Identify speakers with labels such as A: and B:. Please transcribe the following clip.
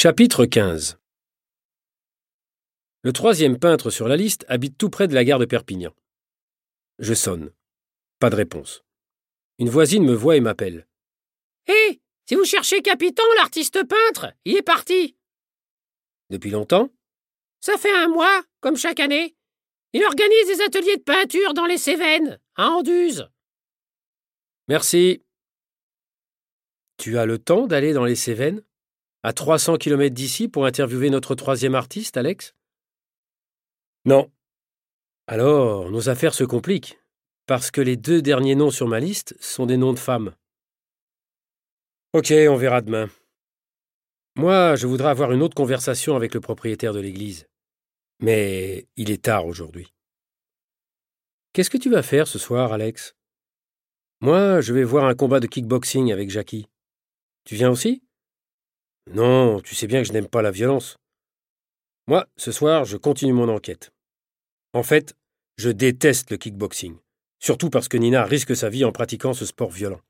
A: Chapitre 15 Le troisième peintre sur la liste habite tout près de la gare de Perpignan. Je sonne. Pas de réponse. Une voisine me voit et m'appelle.
B: Hé Si vous cherchez Capitan, l'artiste peintre, il est parti
A: Depuis longtemps?
B: Ça fait un mois, comme chaque année. Il organise des ateliers de peinture dans les Cévennes, à Anduze.
A: Merci. Tu as le temps d'aller dans les Cévennes? À 300 km d'ici pour interviewer notre troisième artiste, Alex? Non. Alors, nos affaires se compliquent, parce que les deux derniers noms sur ma liste sont des noms de femmes. Ok, on verra demain. Moi, je voudrais avoir une autre conversation avec le propriétaire de l'église. Mais il est tard aujourd'hui. Qu'est-ce que tu vas faire ce soir, Alex? Moi, je vais voir un combat de kickboxing avec Jackie. Tu viens aussi? Non, tu sais bien que je n'aime pas la violence. Moi, ce soir, je continue mon enquête. En fait, je déteste le kickboxing, surtout parce que Nina risque sa vie en pratiquant ce sport violent.